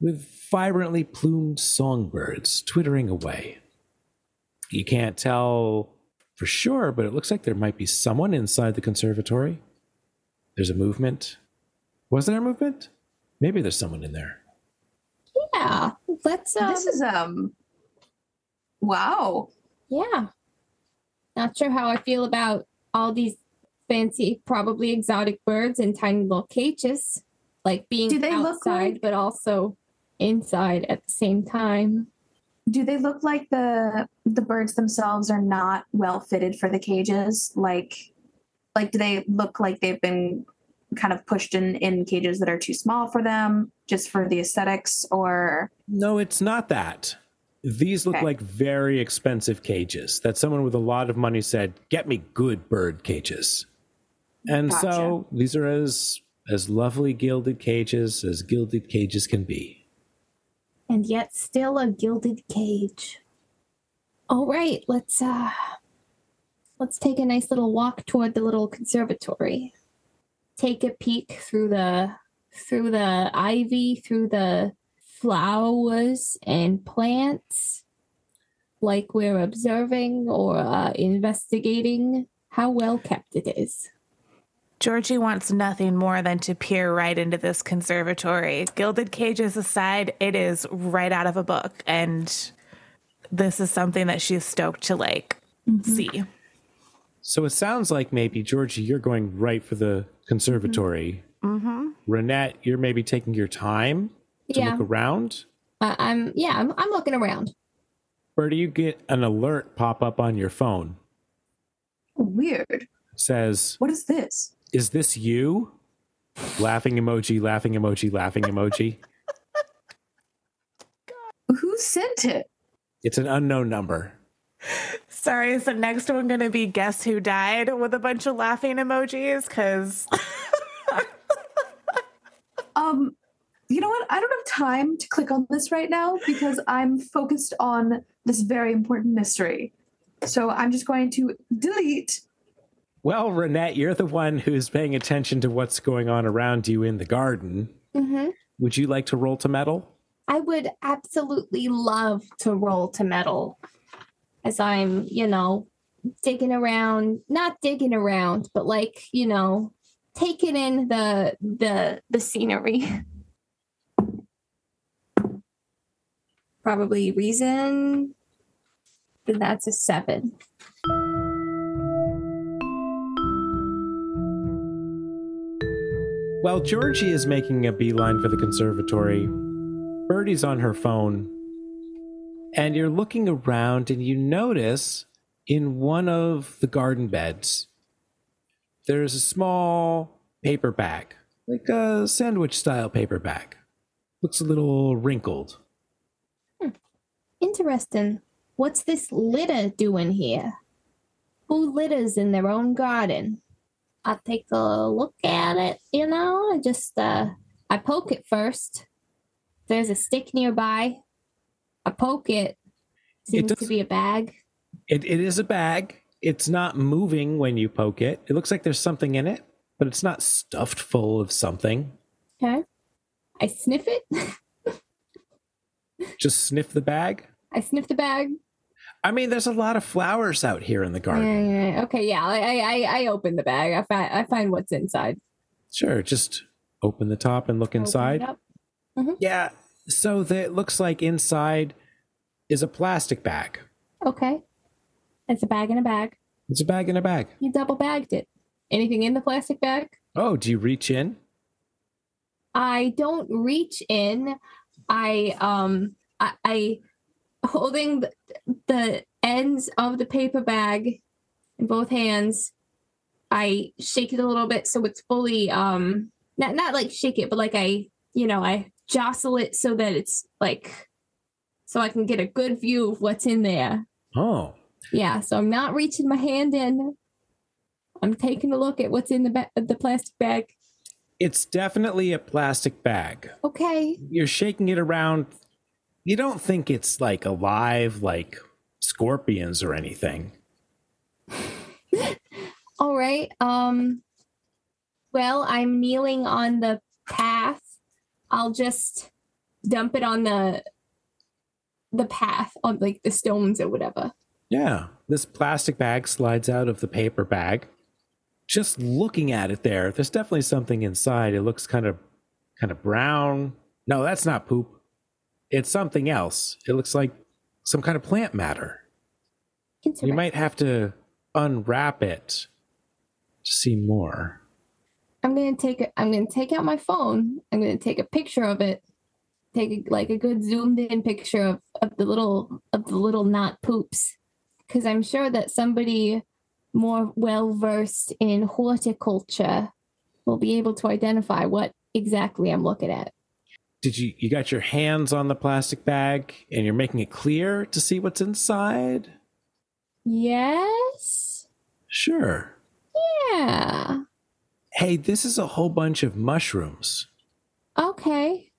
with vibrantly plumed songbirds twittering away. You can't tell for sure, but it looks like there might be someone inside the conservatory. There's a movement. Was there a movement? Maybe there's someone in there. Yeah. Let's um, This is um wow. yeah. Not sure how I feel about all these fancy, probably exotic birds in tiny little cages. Like being Do they look outside like- but also inside at the same time. Do they look like the the birds themselves are not well fitted for the cages? Like like do they look like they've been kind of pushed in in cages that are too small for them just for the aesthetics or No, it's not that. These look Okay. like very expensive cages that someone with a lot of money said, "Get me good bird cages." And so these are as as lovely gilded cages as gilded cages can be. And yet still a gilded cage. All right, let's uh let's take a nice little walk toward the little conservatory. Take a peek through the through the ivy, through the flowers and plants like we're observing or uh, investigating how well kept it is. Georgie wants nothing more than to peer right into this conservatory. Gilded cages aside, it is right out of a book, and this is something that she's stoked to like see. So it sounds like maybe Georgie, you're going right for the conservatory. Mm-hmm. Renette, you're maybe taking your time to Yeah, look around. uh, I'm yeah, I'm, I'm looking around. Where do you get an alert pop up on your phone. weird. Says, What is this? "Is this you?" Laughing emoji, laughing emoji, laughing emoji. Who sent it? It's an unknown number. Sorry, is the next one going to be Guess Who Died with a bunch of laughing emojis? Because *laughs* Um, you know what? I don't have time to click on this right now because I'm focused on this very important mystery. So I'm just going to delete Well, Renette, you're the one who's paying attention to what's going on around you in the garden. Mm-hmm. Would you like to roll to meddle? I would absolutely love to roll to meddle as I'm, you know, digging around, not digging around, but like, you know, taking in the the the scenery. *laughs* Probably reason then that's a seven. While Georgie is making a beeline for the conservatory, Birdie's on her phone, and you're looking around and you notice in one of the garden beds, there's a small paper bag, like a sandwich style paper bag. Looks a little wrinkled. Hmm. Interesting. What's this litter doing here? Who litters in their own garden? I take a look at it, you know, I just uh I poke it first. There's a stick nearby. I poke it. It seems to be a bag. It, it is a bag. It's not moving when you poke it. It looks like there's something in it, but it's not stuffed full of something. Okay. I sniff it. *laughs* Just sniff the bag. I sniff the bag. I mean, there's a lot of flowers out here in the garden. yeah, yeah. Okay, yeah. I, I I- open the bag. I find I find what's inside. Sure, just open the top and look inside. Yeah, so the, it looks like inside is a plastic bag. Okay. It's a bag in a bag. It's a bag in a bag. You double bagged it. Anything in the plastic bag? Oh, do you reach in? I don't reach in. I um I, I holding the, the ends of the paper bag in both hands. I shake it a little bit so it's fully um not not like shake it, but like I you know I jostle it so that it's like so I can get a good view of what's in there. Oh, Yeah, so I'm not reaching my hand in. I'm taking a look at what's in the ba- the plastic bag. it's definitely a plastic bag. Okay. You're shaking it around. You don't think it's like alive, like scorpions or anything. *laughs* All right. Um well, I'm kneeling on the path. I'll just dump it on the the path on like the stones or whatever. Yeah, this plastic bag slides out of the paper bag. Just looking at it there, there's definitely something inside. It looks kind of kind of brown. No, that's not poop. It's something else. It looks like some kind of plant matter. You might have to unwrap it to see more. I'm gonna take. I'm gonna take out my phone. I'm gonna take a picture of it. Take a, like a good zoomed in picture of, of the little of the little knot poops, because I'm sure that somebody more well versed in horticulture will be able to identify what exactly I'm looking at. Did you you got your hands on the plastic bag and you're making it clear to see what's inside? Yes. Sure. Yeah. Hey, this is a whole bunch of mushrooms. Okay.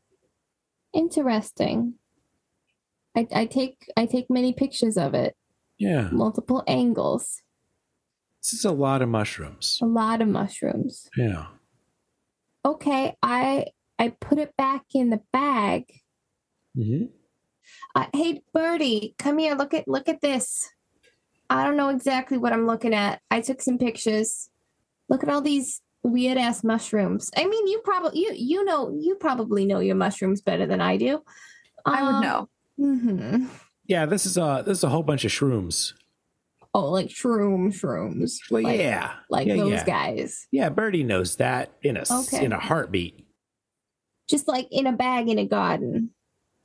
Interesting. I, I take I take many pictures of it, Yeah. multiple angles. This is a lot of mushrooms. a lot of mushrooms. Yeah. Okay, I I put it back in the bag. hmm Uh, hey, Birdie, come here. Look at look at this. I don't know exactly what I'm looking at. I took some pictures. Look at all these weird ass mushrooms. I mean, you probably you you know you probably know your mushrooms better than I do. I would know. hmm Yeah, this is a this is a whole bunch of shrooms. Oh, like shroom shrooms. Well, like, yeah, like yeah, those yeah. guys. Yeah, Birdie knows that in a s- Okay. in a heartbeat. Just like in a bag in a garden,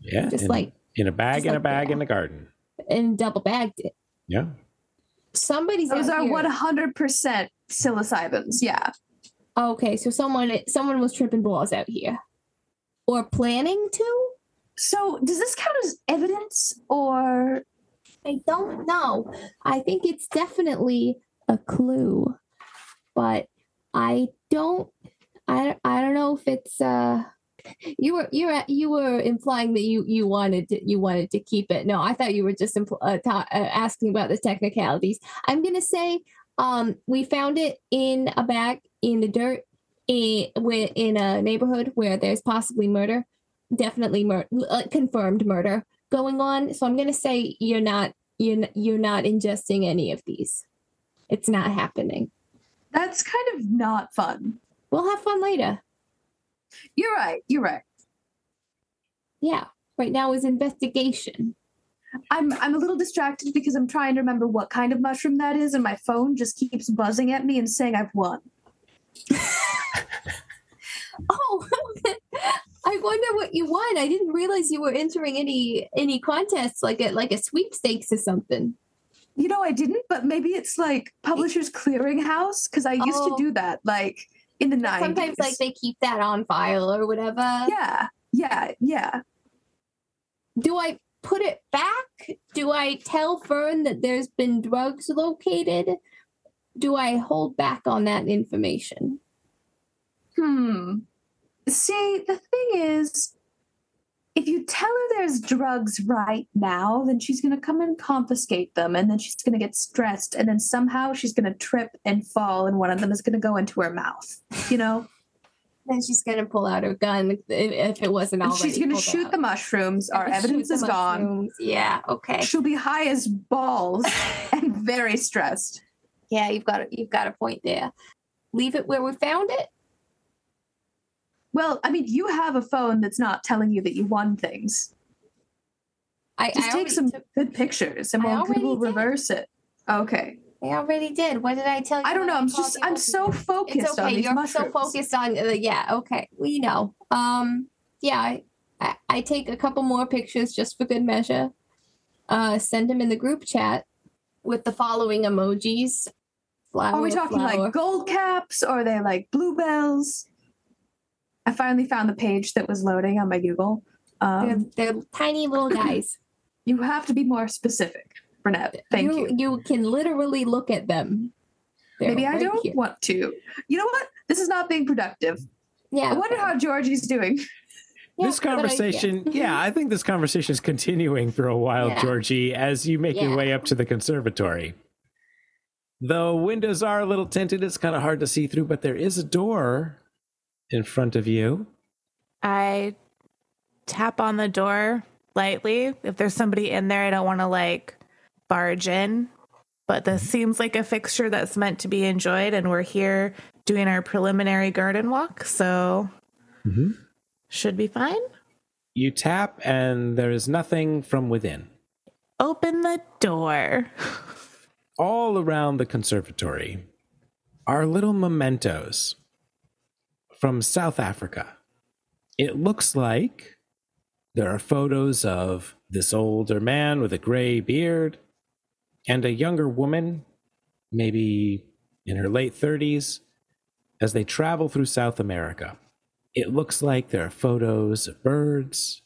Yeah, just in, like in a bag just in a bag that. in the garden. and double bagged it. Yeah. Somebody's Those are one hundred percent psilocybins. Yeah. Okay, so someone someone was tripping balls out here, or planning to. So does this count as evidence or I don't know. I think it's definitely a clue, but I don't. I I don't know if it's uh. You were you were you were implying that you you wanted to, you wanted to keep it. No, I thought you were just impl- uh, ta- uh, asking about the technicalities. I'm gonna say Um, we found it in a bag in the dirt in, in a neighborhood where there's possibly murder, definitely uh, confirmed murder going on. So I'm gonna say you're not you're you're not ingesting any of these. It's not happening. That's kind of not fun. We'll have fun later. You're right. You're right. Yeah. Right now is investigation. I'm I'm a little distracted because I'm trying to remember what kind of mushroom that is, and my phone just keeps buzzing at me and saying I've won. *laughs* oh, *laughs* I wonder what you won. I didn't realize you were entering any any contests like a like a sweepstakes or something. You know, I didn't, but maybe it's like Publishers Clearinghouse because I used Oh. to do that, like in the nineties. Sometimes like they keep that on file or whatever. yeah, yeah, yeah. Do I put it back? Do I tell Fern that there's been drugs located? Do I hold back on that information? Hmm. See, the thing is, if you tell her there's drugs right now, then she's going to come and confiscate them, and then she's going to get stressed, and then somehow she's going to trip and fall, and one of them is going to go into her mouth. You know, Then she's gonna pull out her gun if, it wasn't already. she's going to shoot out. the mushrooms. Our evidence is gone. Yeah. Okay. She'll be high as balls *laughs* and very stressed. Yeah, you've got a, you've got a point there. Leave it where we found it. Well, I mean, you have a phone that's not telling you that you won things. I, Just I take some took- good pictures, and we'll, we'll did. reverse it. Okay. I already did. What did I tell you? I don't know. I'm just I'm so focused It's okay. You're mushrooms. so focused on. Uh, yeah. Okay. We know. Um. Yeah. I, I, I take a couple more pictures just for good measure. Uh, send them in the group chat with the following emojis. Flower, Are we talking flower. like gold caps or are they like bluebells? I finally found the page that was loading on my Google. They're, Um, they're tiny little *laughs* guys. you have to be more specific, Burnett. Thank you. You can literally look at them. They're Maybe I don't here. want to. You know what? This is not being productive. Yeah. I wonder okay. how Georgie's doing. *laughs* Yeah, this good idea. conversation, *laughs* yeah. I think this conversation is continuing for a while, Yeah. Georgie, as you make your way up to the conservatory. The windows are a little tinted, it's kind of hard to see through, but there is a door in front of you. I tap on the door lightly. If there's somebody in there, I don't want to like barge in. But this seems like a fixture that's meant to be enjoyed, and we're here doing our preliminary garden walk, so Mhm. should be fine. You tap, and there is nothing from within. Open the door. all around the conservatory are little mementos from South Africa. It looks like there are photos of this older man with a gray beard and a younger woman, maybe in her late 30s, as they travel through South America. It looks like there are photos of birds,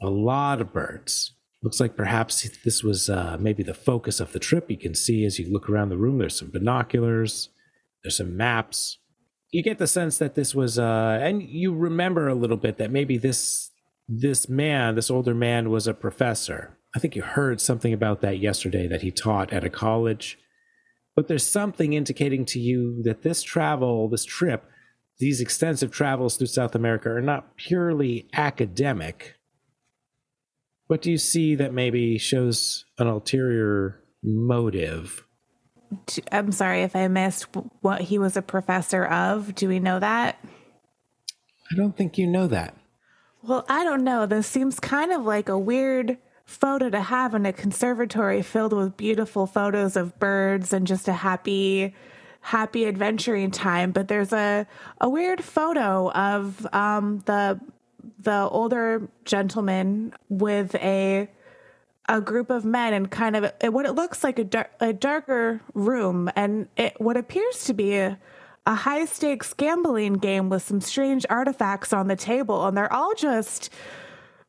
a lot of birds. Looks like perhaps this was uh, maybe the focus of the trip. You can see as you look around the room, there's some binoculars, there's some maps. You get the sense that this was, uh, and you remember a little bit that maybe this this man, this older man, was a professor. I think you heard something about that yesterday that he taught at a college. But there's something indicating to you that this travel, this trip, these extensive travels through South America are not purely academic. What do you see that maybe shows an ulterior motive? I'm sorry if I missed what he was a professor of. Do we know that? I don't think you know that. Well, I don't know. This seems kind of like a weird photo to have in a conservatory filled with beautiful photos of birds and just a happy happy adventuring time, but there's a a weird photo of um the the older gentleman with a a group of men and kind of what it looks like a, dar- a darker room and it, what appears to be a, a high stakes gambling game with some strange artifacts on the table and they're all just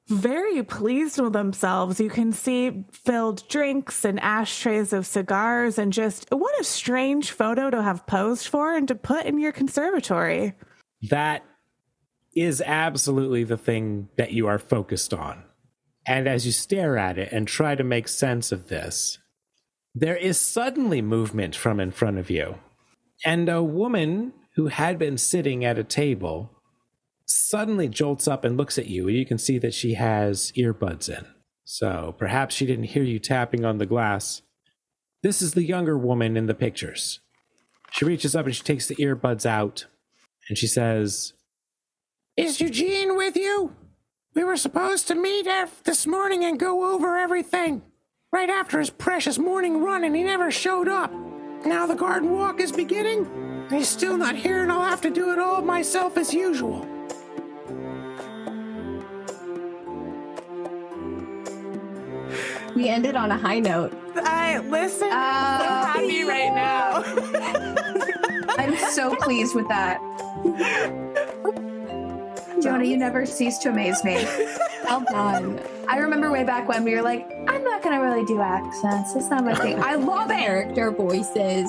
very pleased with themselves. You can see filled drinks and ashtrays of cigars and just what a strange photo to have posed for and to put in your conservatory. That is absolutely the thing that you are focused on. And as you stare at it and try to make sense of this, there is suddenly movement from in front of you. And a woman who had been sitting at a table suddenly jolts up and looks at you, you can see that she has earbuds in. So perhaps she didn't hear you tapping on the glass. This is the younger woman in the pictures. She reaches up and she takes the earbuds out and she says, Is Eugene with you? We were supposed to meet af- this morning and go over everything. Right after his precious morning run, and he never showed up. Now the garden walk is beginning, and he's still not here, and I'll have to do it all myself as usual. We ended on a high note. I listen. I'm so Oh. happy right now. *laughs* I'm so pleased with that. *laughs* Jonah, you never cease to amaze me. *laughs* Well done. I remember way back when we were like, I'm not gonna really do accents. It's not my thing. I love it. Character voices.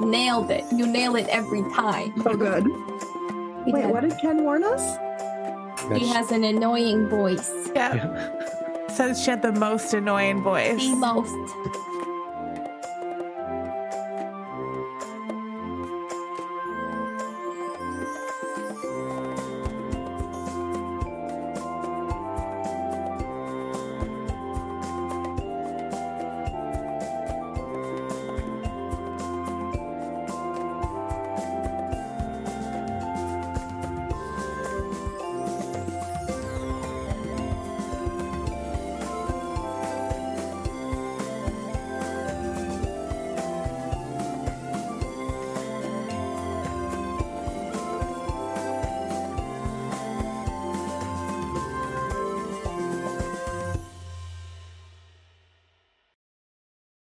Nailed it. You nail it every time. So good. He Wait, did. what did Ken warn us? He has an annoying voice. yeah. Says she had the most annoying voice. The most.